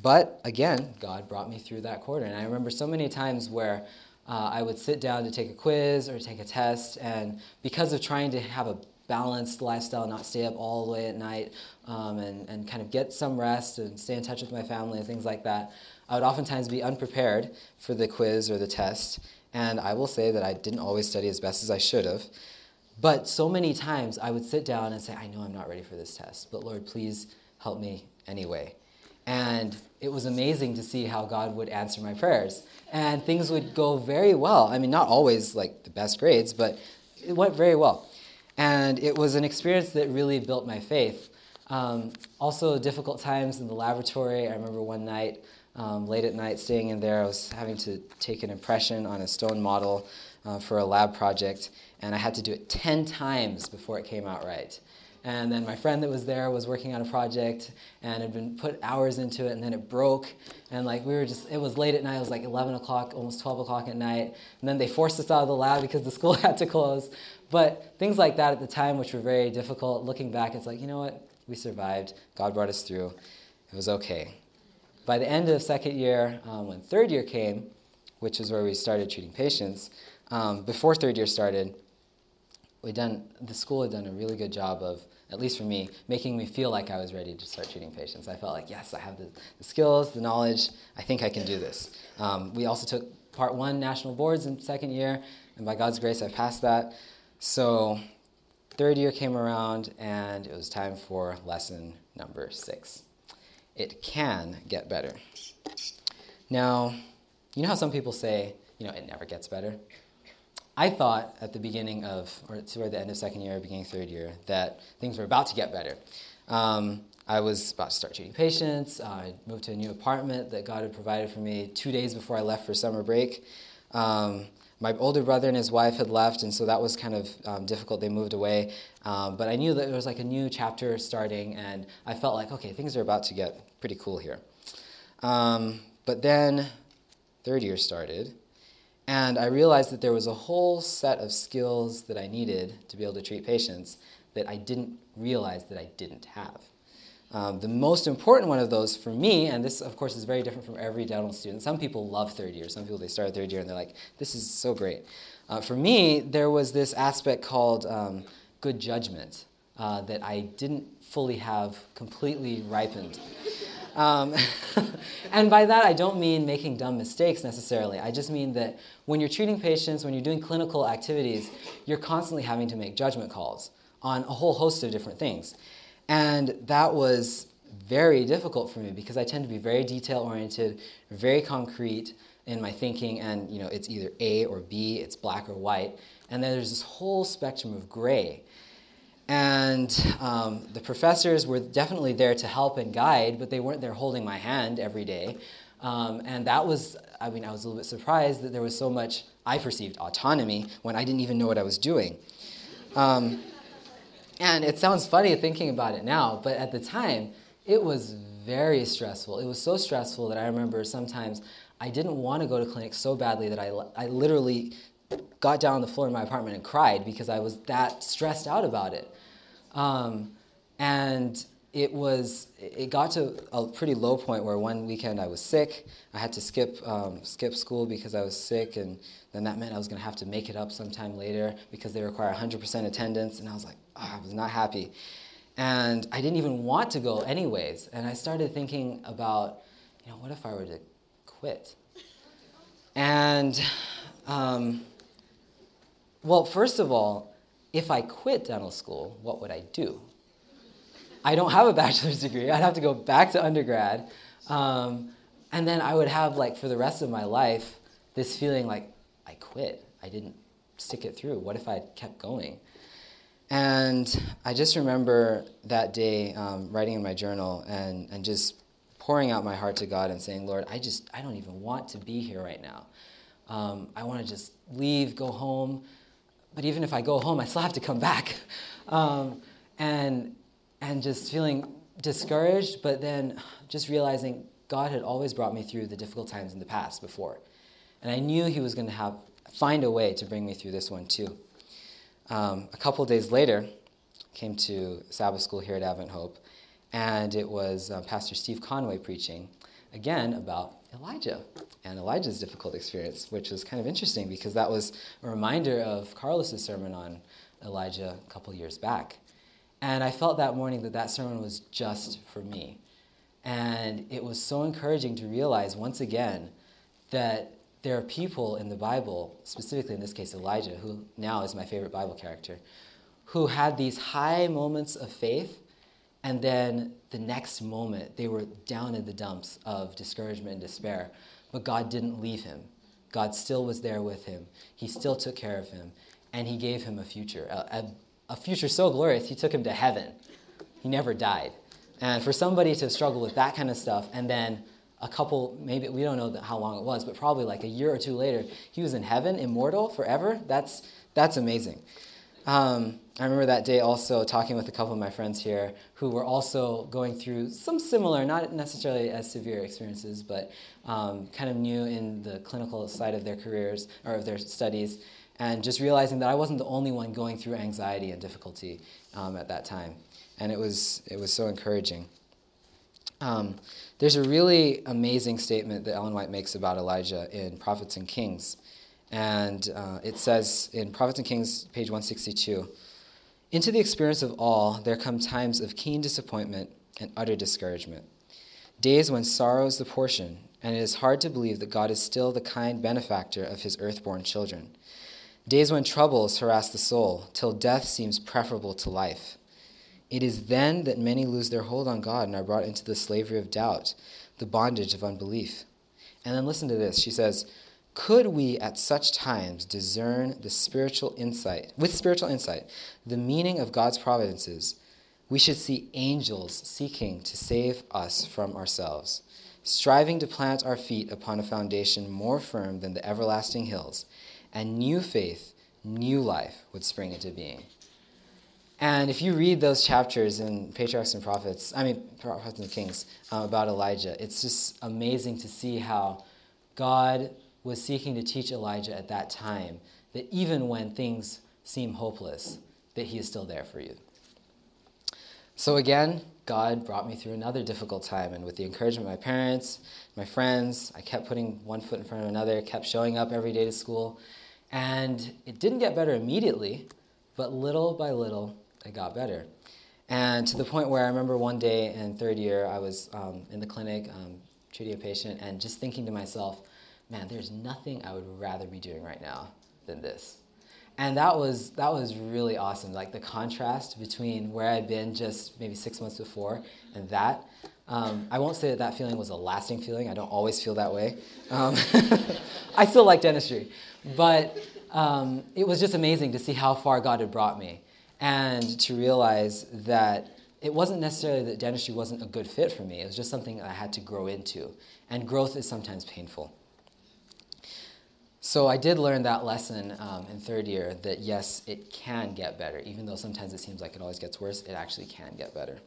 But again, God brought me through that quarter, and I remember so many times where. Uh, I would sit down to take a quiz or take a test, and because of trying to have a balanced lifestyle, not stay up all the way at night, um, and, and kind of get some rest and stay in touch with my family and things like that, I would oftentimes be unprepared for the quiz or the test, and I will say that I didn't always study as best as I should have. But so many times I would sit down and say, I know I'm not ready for this test, but Lord, please help me anyway. And it was amazing to see how God would answer my prayers. And things would go very well. I mean, not always like the best grades, but it went very well. And it was an experience that really built my faith. Um, also, difficult times in the laboratory. I remember one night um, late at night staying in there. I was having to take an impression on a stone model uh, for a lab project, and I had to do it 10 times before it came out right. And then my friend that was there was working on a project and had been put hours into it, and then it broke. And like we were just, it was late at night. It was like 11 o'clock, almost 12 o'clock at night. And then they forced us out of the lab because the school had to close. But things like that at the time, which were very difficult, looking back, it's like, you know what? We survived. God brought us through. It was okay. By the end of second year, um, when third year came, which is where we started treating patients, um, before third year started, we done the school had done a really good job of, at least for me, making me feel like I was ready to start treating patients. I felt like yes, I have the, the skills, the knowledge. I think I can do this. Um, we also took part one national boards in second year, and by God's grace, I passed that. So third year came around, and it was time for lesson number six it can get better. Now, you know how some people say, you know, it never gets better? I thought at the beginning of, or toward the end of second year, beginning third year, that things were about to get better. Um, I was about to start treating patients. Uh, I moved to a new apartment that God had provided for me two days before I left for summer break. Um, my older brother and his wife had left, and so that was kind of um, difficult. They moved away. Um, but I knew that there was like a new chapter starting, and I felt like, okay, things are about to get pretty cool here. Um, but then third year started, And I realized that there was a whole set of skills that I needed to be able to treat patients that I didn't realize that I didn't have. Um, the most important one of those for me, and this of course is very different from every dental student. Some people love third year. Some people they start third year and they're like, "This is so great." Uh, for me, there was this aspect called um, good judgment uh, that I didn't fully have completely ripened. Um, and by that, I don't mean making dumb mistakes necessarily. I just mean that when you're treating patients, when you're doing clinical activities, you're constantly having to make judgment calls on a whole host of different things. And that was very difficult for me because I tend to be very detail oriented, very concrete in my thinking, and you know, it's either A or B, it's black or white. And then there's this whole spectrum of gray. And um, the professors were definitely there to help and guide, but they weren't there holding my hand every day. Um, and that was, I mean, I was a little bit surprised that there was so much, I perceived autonomy when I didn't even know what I was doing. Um, and it sounds funny thinking about it now, but at the time, it was very stressful. It was so stressful that I remember sometimes I didn't want to go to clinic so badly that I, I literally got down on the floor in my apartment and cried because I was that stressed out about it. Um, and it was it got to a pretty low point where one weekend I was sick. I had to skip um, skip school because I was sick, and then that meant I was going to have to make it up sometime later because they require 100% attendance. And I was like, oh, I was not happy, and I didn't even want to go anyways. And I started thinking about, you know, what if I were to quit? And um, well, first of all, if I quit dental school, what would I do? I don't have a bachelor's degree. I'd have to go back to undergrad. Um, and then I would have, like, for the rest of my life, this feeling like I quit. I didn't stick it through. What if I kept going? And I just remember that day um, writing in my journal and, and just pouring out my heart to God and saying, Lord, I just, I don't even want to be here right now. Um, I want to just leave, go home, but even if I go home, I still have to come back. Um, and, and just feeling discouraged, but then just realizing God had always brought me through the difficult times in the past before. And I knew He was going to have, find a way to bring me through this one too. Um, a couple days later, came to Sabbath school here at Advent Hope, and it was uh, Pastor Steve Conway preaching again about Elijah and Elijah's difficult experience, which was kind of interesting because that was a reminder of Carlos's sermon on Elijah a couple years back. And I felt that morning that that sermon was just for me. And it was so encouraging to realize once again that there are people in the Bible, specifically in this case Elijah, who now is my favorite Bible character, who had these high moments of faith and then the next moment, they were down in the dumps of discouragement and despair. But God didn't leave him. God still was there with him. He still took care of him. And he gave him a future, a, a, a future so glorious, he took him to heaven. He never died. And for somebody to struggle with that kind of stuff, and then a couple, maybe we don't know how long it was, but probably like a year or two later, he was in heaven, immortal forever. That's, that's amazing. Um, I remember that day also talking with a couple of my friends here who were also going through some similar, not necessarily as severe experiences, but um, kind of new in the clinical side of their careers or of their studies, and just realizing that I wasn't the only one going through anxiety and difficulty um, at that time. And it was, it was so encouraging. Um, there's a really amazing statement that Ellen White makes about Elijah in Prophets and Kings. And uh, it says in Prophets and Kings, page 162 Into the experience of all, there come times of keen disappointment and utter discouragement, days when sorrow is the portion, and it is hard to believe that God is still the kind benefactor of his earthborn children. Days when troubles harass the soul, till death seems preferable to life. It is then that many lose their hold on God and are brought into the slavery of doubt, the bondage of unbelief. And then listen to this. She says, could we at such times discern the spiritual insight, with spiritual insight, the meaning of God's providences, we should see angels seeking to save us from ourselves, striving to plant our feet upon a foundation more firm than the everlasting hills, and new faith, new life would spring into being. And if you read those chapters in Patriarchs and Prophets, I mean, Prophets and Kings, uh, about Elijah, it's just amazing to see how God was seeking to teach Elijah at that time that even when things seem hopeless, that he is still there for you. So again, God brought me through another difficult time, and with the encouragement of my parents, my friends, I kept putting one foot in front of another, kept showing up every day to school, and it didn't get better immediately, but little by little, it got better. And to the point where I remember one day in third year, I was um, in the clinic um, treating a patient and just thinking to myself, man, there's nothing I would rather be doing right now than this. And that was, that was really awesome. Like the contrast between where I'd been just maybe six months before and that. Um, I won't say that that feeling was a lasting feeling. I don't always feel that way. Um, I still like dentistry. But um, it was just amazing to see how far God had brought me and to realize that it wasn't necessarily that dentistry wasn't a good fit for me. It was just something I had to grow into. And growth is sometimes painful. So I did learn that lesson um, in third year that yes, it can get better. Even though sometimes it seems like it always gets worse, it actually can get better.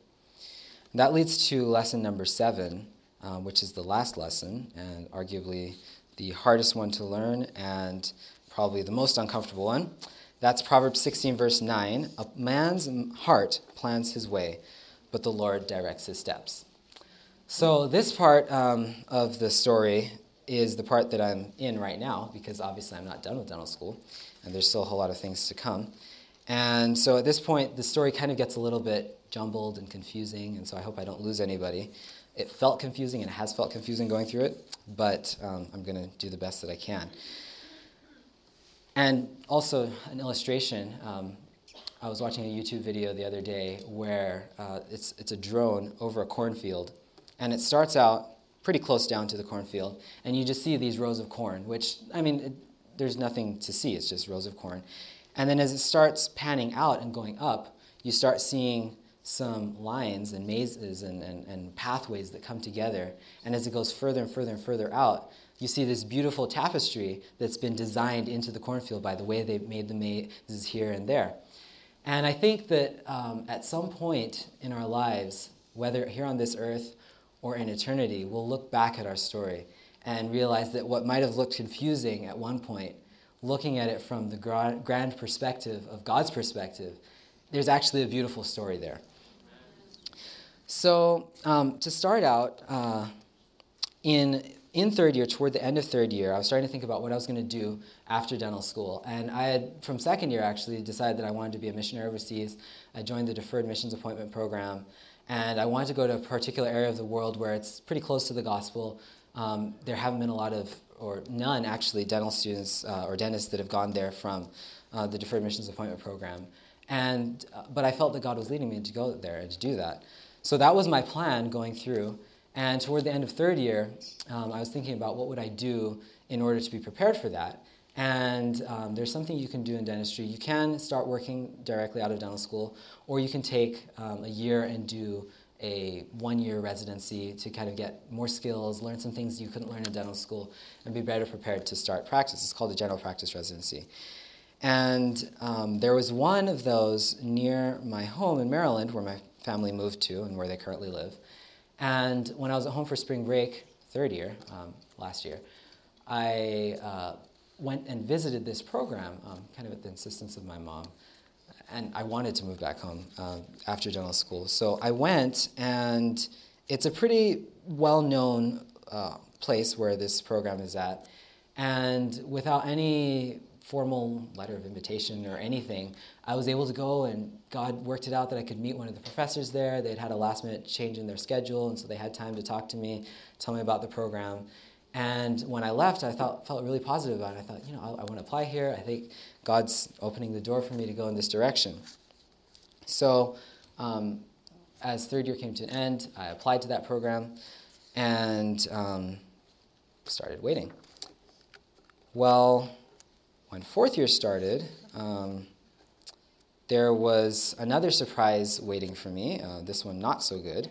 That leads to lesson number seven, um, which is the last lesson, and arguably the hardest one to learn and probably the most uncomfortable one. That's Proverbs 16, verse 9. A man's heart plans his way, but the Lord directs his steps. So, this part um, of the story is the part that I'm in right now because obviously I'm not done with dental school and there's still a whole lot of things to come. And so at this point, the story kind of gets a little bit jumbled and confusing, and so I hope I don't lose anybody. It felt confusing and it has felt confusing going through it, but um, I'm going to do the best that I can. And also, an illustration. Um, I was watching a YouTube video the other day where uh, it's, it's a drone over a cornfield, and it starts out pretty close down to the cornfield, and you just see these rows of corn, which, I mean, it, there's nothing to see, it's just rows of corn. And then as it starts panning out and going up, you start seeing some lines and mazes and, and, and pathways that come together. And as it goes further and further and further out, you see this beautiful tapestry that's been designed into the cornfield by the way they've made the mazes here and there. And I think that um, at some point in our lives, whether here on this earth or in eternity, we'll look back at our story and realize that what might have looked confusing at one point, looking at it from the grand perspective of God's perspective, there's actually a beautiful story there. So, um, to start out, uh, in, in third year, toward the end of third year, I was starting to think about what I was going to do after dental school. And I had, from second year, actually decided that I wanted to be a missionary overseas. I joined the Deferred Missions Appointment Program and I wanted to go to a particular area of the world where it's pretty close to the gospel. Um, there haven't been a lot of, or none actually, dental students uh, or dentists that have gone there from uh, the Deferred Missions Appointment Program. And, uh, but I felt that God was leading me to go there and to do that. So that was my plan going through. And toward the end of third year, um, I was thinking about what would I do in order to be prepared for that. And um, there's something you can do in dentistry. You can start working directly out of dental school, or you can take um, a year and do a one year residency to kind of get more skills, learn some things you couldn't learn in dental school, and be better prepared to start practice. It's called a general practice residency. And um, there was one of those near my home in Maryland, where my family moved to and where they currently live. And when I was at home for spring break, third year, um, last year, I uh, went and visited this program, um, kind of at the insistence of my mom. And I wanted to move back home uh, after dental school. So I went, and it's a pretty well known uh, place where this program is at. And without any formal letter of invitation or anything, I was able to go and God worked it out that I could meet one of the professors there. They'd had a last minute change in their schedule, and so they had time to talk to me, tell me about the program. And when I left, I felt, felt really positive about it. I thought, you know, I, I want to apply here. I think God's opening the door for me to go in this direction. So, um, as third year came to an end, I applied to that program and um, started waiting. Well, when fourth year started, um, there was another surprise waiting for me, uh, this one not so good,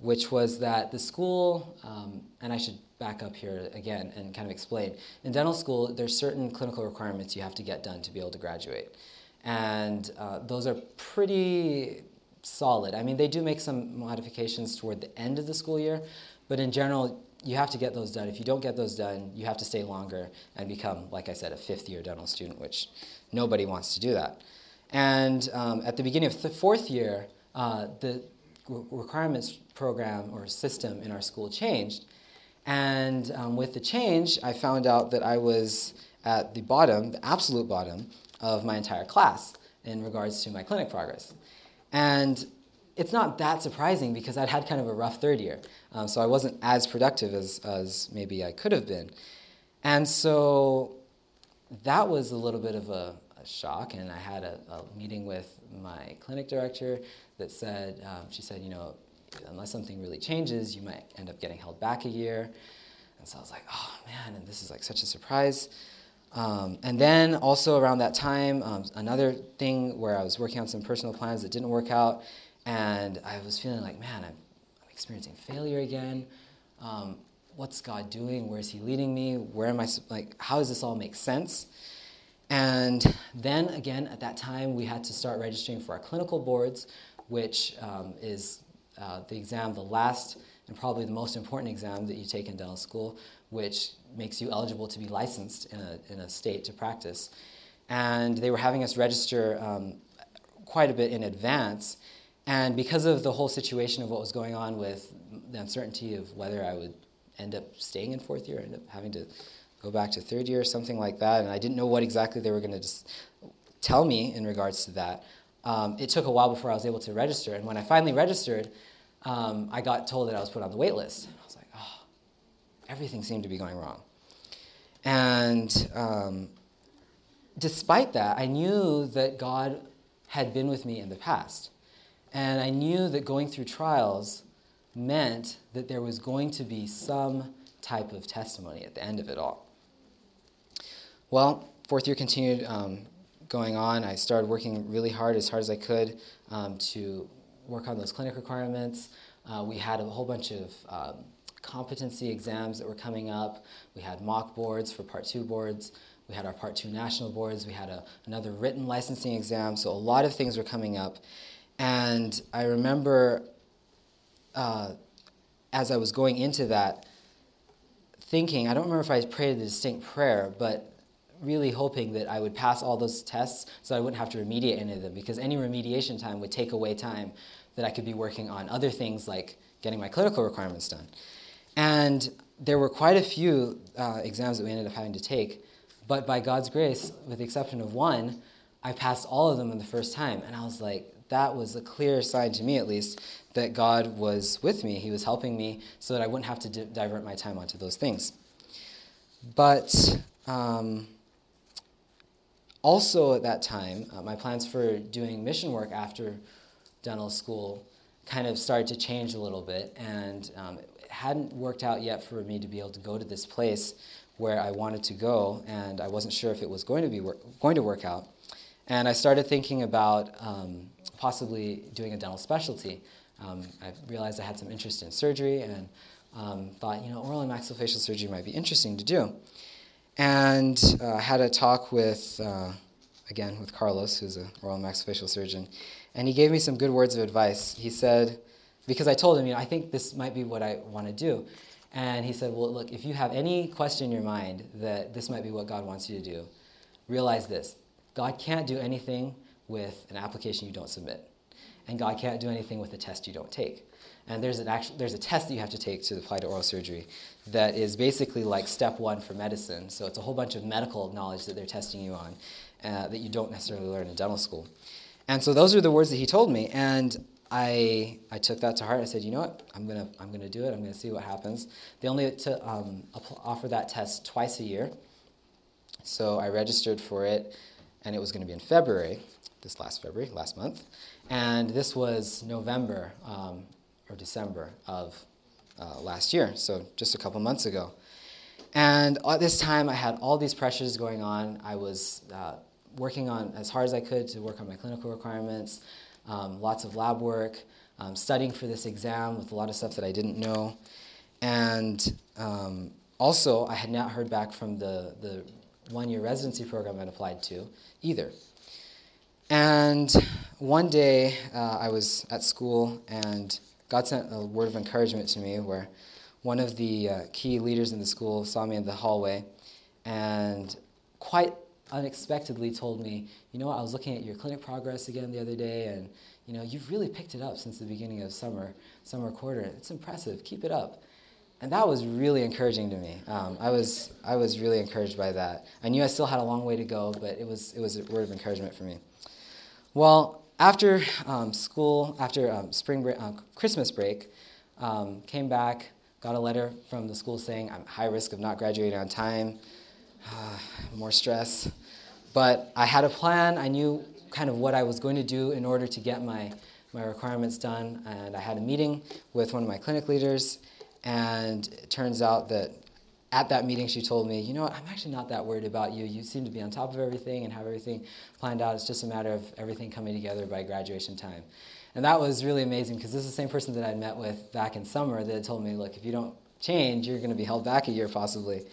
which was that the school, um, and I should back up here again and kind of explain. In dental school, there's certain clinical requirements you have to get done to be able to graduate. And uh, those are pretty solid. I mean, they do make some modifications toward the end of the school year, but in general, you have to get those done. If you don't get those done, you have to stay longer and become, like I said, a fifth year dental student, which nobody wants to do that. And um, at the beginning of the fourth year, uh, the requirements program or system in our school changed. And um, with the change, I found out that I was at the bottom, the absolute bottom, of my entire class in regards to my clinic progress. And it's not that surprising because I'd had kind of a rough third year. Um, so I wasn't as productive as, as maybe I could have been. And so that was a little bit of a, a shock. And I had a, a, meeting with my clinic director that said, um, she said, you know, unless something really changes, you might end up getting held back a year. And so I was like, oh man, and this is like such a surprise. Um, and then also around that time, um, another thing where I was working on some personal plans that didn't work out, and I was feeling like, man, I'm, I'm experiencing failure again. Um, what's God doing? Where is He leading me? Where am I? Like, how does this all make sense? And then again, at that time, we had to start registering for our clinical boards, which um, is uh, the exam, the last and probably the most important exam that you take in dental school, which makes you eligible to be licensed in a, in a state to practice. And they were having us register um, quite a bit in advance. And because of the whole situation of what was going on with the uncertainty of whether I would end up staying in fourth year, end up having to go back to third year, or something like that, and I didn't know what exactly they were going to just tell me in regards to that. Um, it took a while before I was able to register, and when I finally registered, um, I got told that I was put on the wait list. I was like, oh, everything seemed to be going wrong. And um, despite that, I knew that God had been with me in the past. And I knew that going through trials meant that there was going to be some type of testimony at the end of it all. Well, fourth year continued um, going on. I started working really hard, as hard as I could, um, to work on those clinic requirements. Uh, we had a whole bunch of um, competency exams that were coming up. We had mock boards for Part 2 boards. We had our Part 2 national boards. We had a, another written licensing exam. So a lot of things were coming up. And I remember uh, as I was going into that, thinking, I don't remember if I prayed a distinct prayer, but really hoping that I would pass all those tests so I wouldn't have to remediate any of them because any remediation time would take away time that I could be working on other things like getting my clinical requirements done. And there were quite a few uh, exams that we ended up having to take, but by God's grace, with the exception of one, I passed all of them in the first time. And I was like, that was a clear sign to me, at least, that God was with me. He was helping me so that I wouldn't have to di- divert my time onto those things. But um, also at that time, uh, my plans for doing mission work after dental school kind of started to change a little bit, and um, it hadn't worked out yet for me to be able to go to this place where I wanted to go, and I wasn't sure if it was going to be wor- going to work out. And I started thinking about um, possibly doing a dental specialty. Um, I realized I had some interest in surgery, and um, thought, you know, oral and maxillofacial surgery might be interesting to do. And uh, had a talk with, uh, again, with Carlos, who's a oral and maxillofacial surgeon, and he gave me some good words of advice. He said, because I told him, you know, I think this might be what I want to do. And he said, well, look, if you have any question in your mind that this might be what God wants you to do, realize this God can't do anything with an application you don't submit. And God can't do anything with a test you don't take. And there's, an actual, there's a test that you have to take to apply to oral surgery that is basically like step one for medicine. So it's a whole bunch of medical knowledge that they're testing you on uh, that you don't necessarily learn in dental school. And so those are the words that he told me. And I, I took that to heart. I said, you know what? I'm going to I'm gonna do it. I'm going to see what happens. They only to, um, offer that test twice a year. So I registered for it, and it was going to be in February, this last February, last month. And this was November um, or December of uh, last year, so just a couple months ago. And at this time, I had all these pressures going on. I was uh, working on as hard as I could to work on my clinical requirements, um, lots of lab work, um, studying for this exam with a lot of stuff that I didn't know. And um, also, I had not heard back from the, the one year residency program I'd applied to either. And one day uh, I was at school and God sent a word of encouragement to me where one of the uh, key leaders in the school saw me in the hallway and quite unexpectedly told me, you know, I was looking at your clinic progress again the other day, and you know, you've really picked it up since the beginning of summer, summer quarter. It's impressive. Keep it up. And that was really encouraging to me. Um, I was I was really encouraged by that. I knew I still had a long way to go, but it was it was a word of encouragement for me. Well, after um, school, after um, spring break, uh, Christmas break, um, came back, got a letter from the school saying I'm high risk of not graduating on time. More stress. But I had a plan. I knew kind of what I was going to do in order to get my, my requirements done. And I had a meeting with one of my clinic leaders. And it turns out that at that meeting, she told me, You know what, I'm actually not that worried about you. You seem to be on top of everything and have everything planned out. It's just a matter of everything coming together by graduation time. And that was really amazing because this is the same person that I'd met with back in summer that had told me, Look, if you don't change, you're going to be held back a year possibly.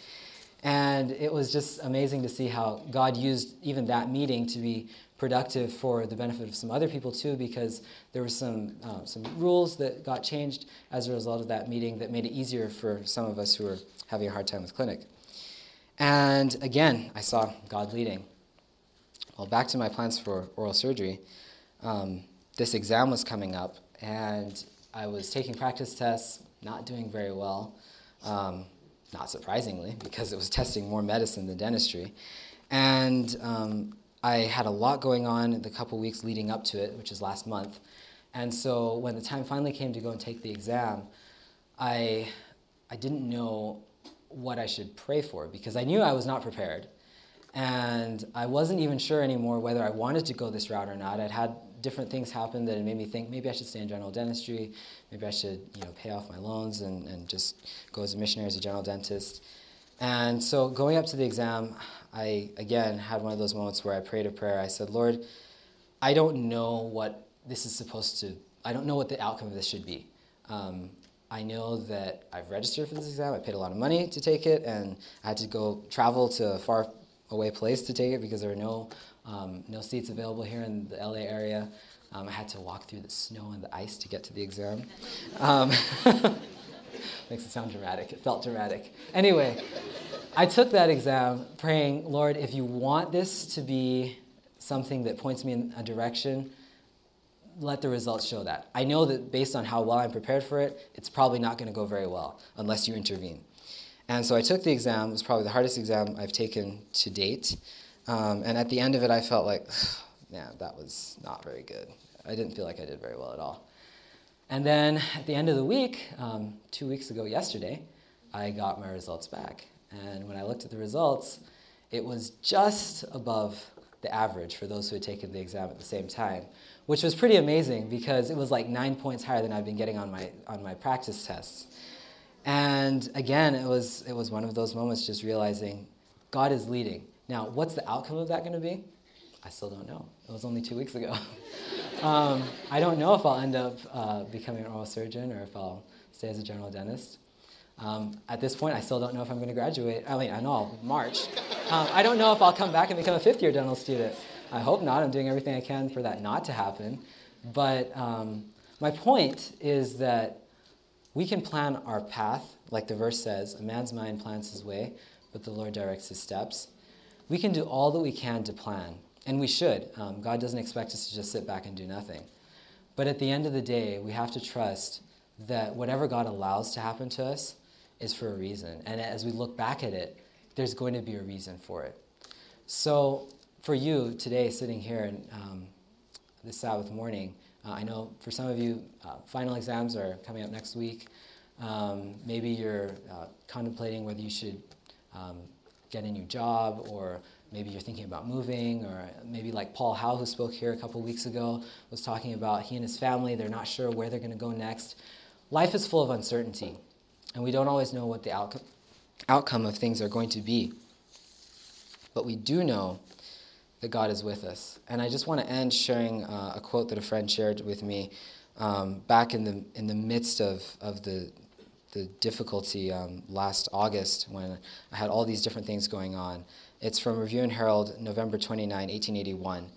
And it was just amazing to see how God used even that meeting to be productive for the benefit of some other people too, because there were some uh, some rules that got changed as a result of that meeting that made it easier for some of us who were having a hard time with clinic. And again, I saw God leading. Well, back to my plans for oral surgery. Um, this exam was coming up, and I was taking practice tests, not doing very well. Um, not surprisingly, because it was testing more medicine than dentistry. And um, I had a lot going on the couple weeks leading up to it, which is last month. And so when the time finally came to go and take the exam, I, I didn't know what I should pray for because I knew I was not prepared. And I wasn't even sure anymore whether I wanted to go this route or not. I'd had different things happen that made me think maybe I should stay in general dentistry, maybe I should you know pay off my loans and, and just go as a missionary as a general dentist. And so going up to the exam, I again had one of those moments where I prayed a prayer. I said, Lord, I don't know what this is supposed to. I don't know what the outcome of this should be. Um, I know that I've registered for this exam. I paid a lot of money to take it, and I had to go travel to a far away place to take it because there were no um, no seats available here in the LA area. Um, I had to walk through the snow and the ice to get to the exam. Um, makes it sound dramatic. It felt dramatic. Anyway, I took that exam praying, Lord, if you want this to be something that points me in a direction, let the results show that. I know that based on how well I'm prepared for it, it's probably not going to go very well unless you intervene. And so I took the exam. It was probably the hardest exam I've taken to date. Um, and at the end of it, I felt like, man, that was not very good. I didn't feel like I did very well at all. And then at the end of the week, um, two weeks ago yesterday, I got my results back. And when I looked at the results, it was just above the average for those who had taken the exam at the same time, which was pretty amazing because it was like nine points higher than I've been getting on my, on my practice tests. And again, it was, it was one of those moments just realizing God is leading. Now, what's the outcome of that going to be? I still don't know. It was only two weeks ago. um, I don't know if I'll end up uh, becoming an oral surgeon or if I'll stay as a general dentist. Um, at this point, I still don't know if I'm going to graduate. I mean, I know March. Um, I don't know if I'll come back and become a fifth year dental student. I hope not. I'm doing everything I can for that not to happen. But um, my point is that we can plan our path, like the verse says a man's mind plans his way, but the Lord directs his steps we can do all that we can to plan, and we should. Um, God doesn't expect us to just sit back and do nothing. But at the end of the day, we have to trust that whatever God allows to happen to us is for a reason. And as we look back at it, there's going to be a reason for it. So, for you today, sitting here um, this Sabbath morning, uh, I know for some of you, uh, final exams are coming up next week. Um, maybe you're uh, contemplating whether you should um, get a new job, or maybe you're thinking about moving, or maybe like Paul Howe, who spoke here a couple weeks ago, was talking about he and his family, they're not sure where they're going to go next. Life is full of uncertainty, and we don't always know what the outcome, outcome of things are going to be. But we do know that God is with us. And I just want to end sharing uh, a quote that a friend shared with me um, back in the, in the midst of, of the, the difficulty um, last August when I had all these different things going on. It's from Review and Herald, November 29, 1881.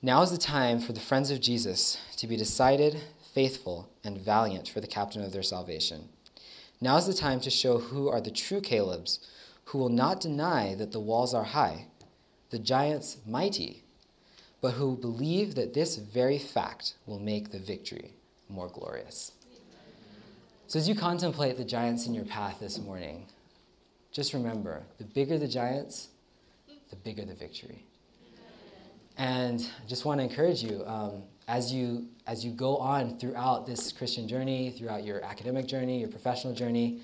Now is the time for the friends of Jesus to be decided, faithful, and valiant for the captain of their salvation. Now is the time to show who are the true Calebs, who will not deny that the walls are high, the giants mighty, but who believe that this very fact will make the victory more glorious. So, as you contemplate the giants in your path this morning, just remember the bigger the giants, the bigger the victory. And I just want to encourage you um, as you as you go on throughout this Christian journey, throughout your academic journey, your professional journey,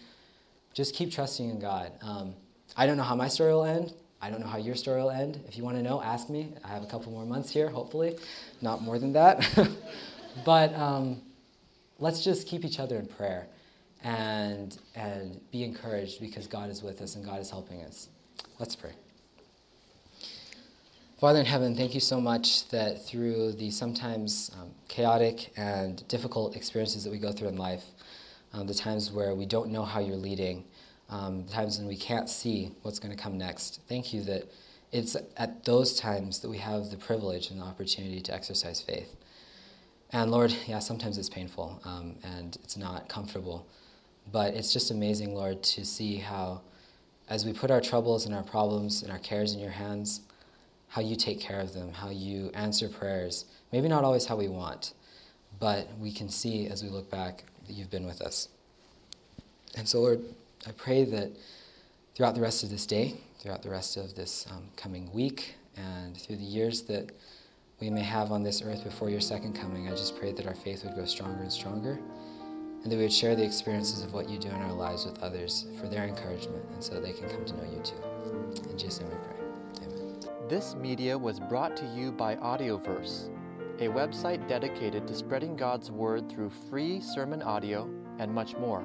just keep trusting in God. Um, I don't know how my story will end. I don't know how your story will end. If you want to know, ask me. I have a couple more months here, hopefully, not more than that. but um, let's just keep each other in prayer and and be encouraged because God is with us and God is helping us. Let's pray. Father in heaven, thank you so much that through the sometimes um, chaotic and difficult experiences that we go through in life, um, the times where we don't know how you're leading, um, times when we can't see what's going to come next, thank you that it's at those times that we have the privilege and the opportunity to exercise faith. And Lord, yeah, sometimes it's painful um, and it's not comfortable, but it's just amazing, Lord, to see how, as we put our troubles and our problems and our cares in your hands, how you take care of them, how you answer prayers. Maybe not always how we want, but we can see as we look back that you've been with us. And so, Lord, I pray that throughout the rest of this day, throughout the rest of this um, coming week, and through the years that we may have on this earth before your second coming, I just pray that our faith would grow stronger and stronger, and that we would share the experiences of what you do in our lives with others for their encouragement, and so they can come to know you too. In Jesus' name we pray. Amen. This media was brought to you by Audioverse, a website dedicated to spreading God's Word through free sermon audio and much more.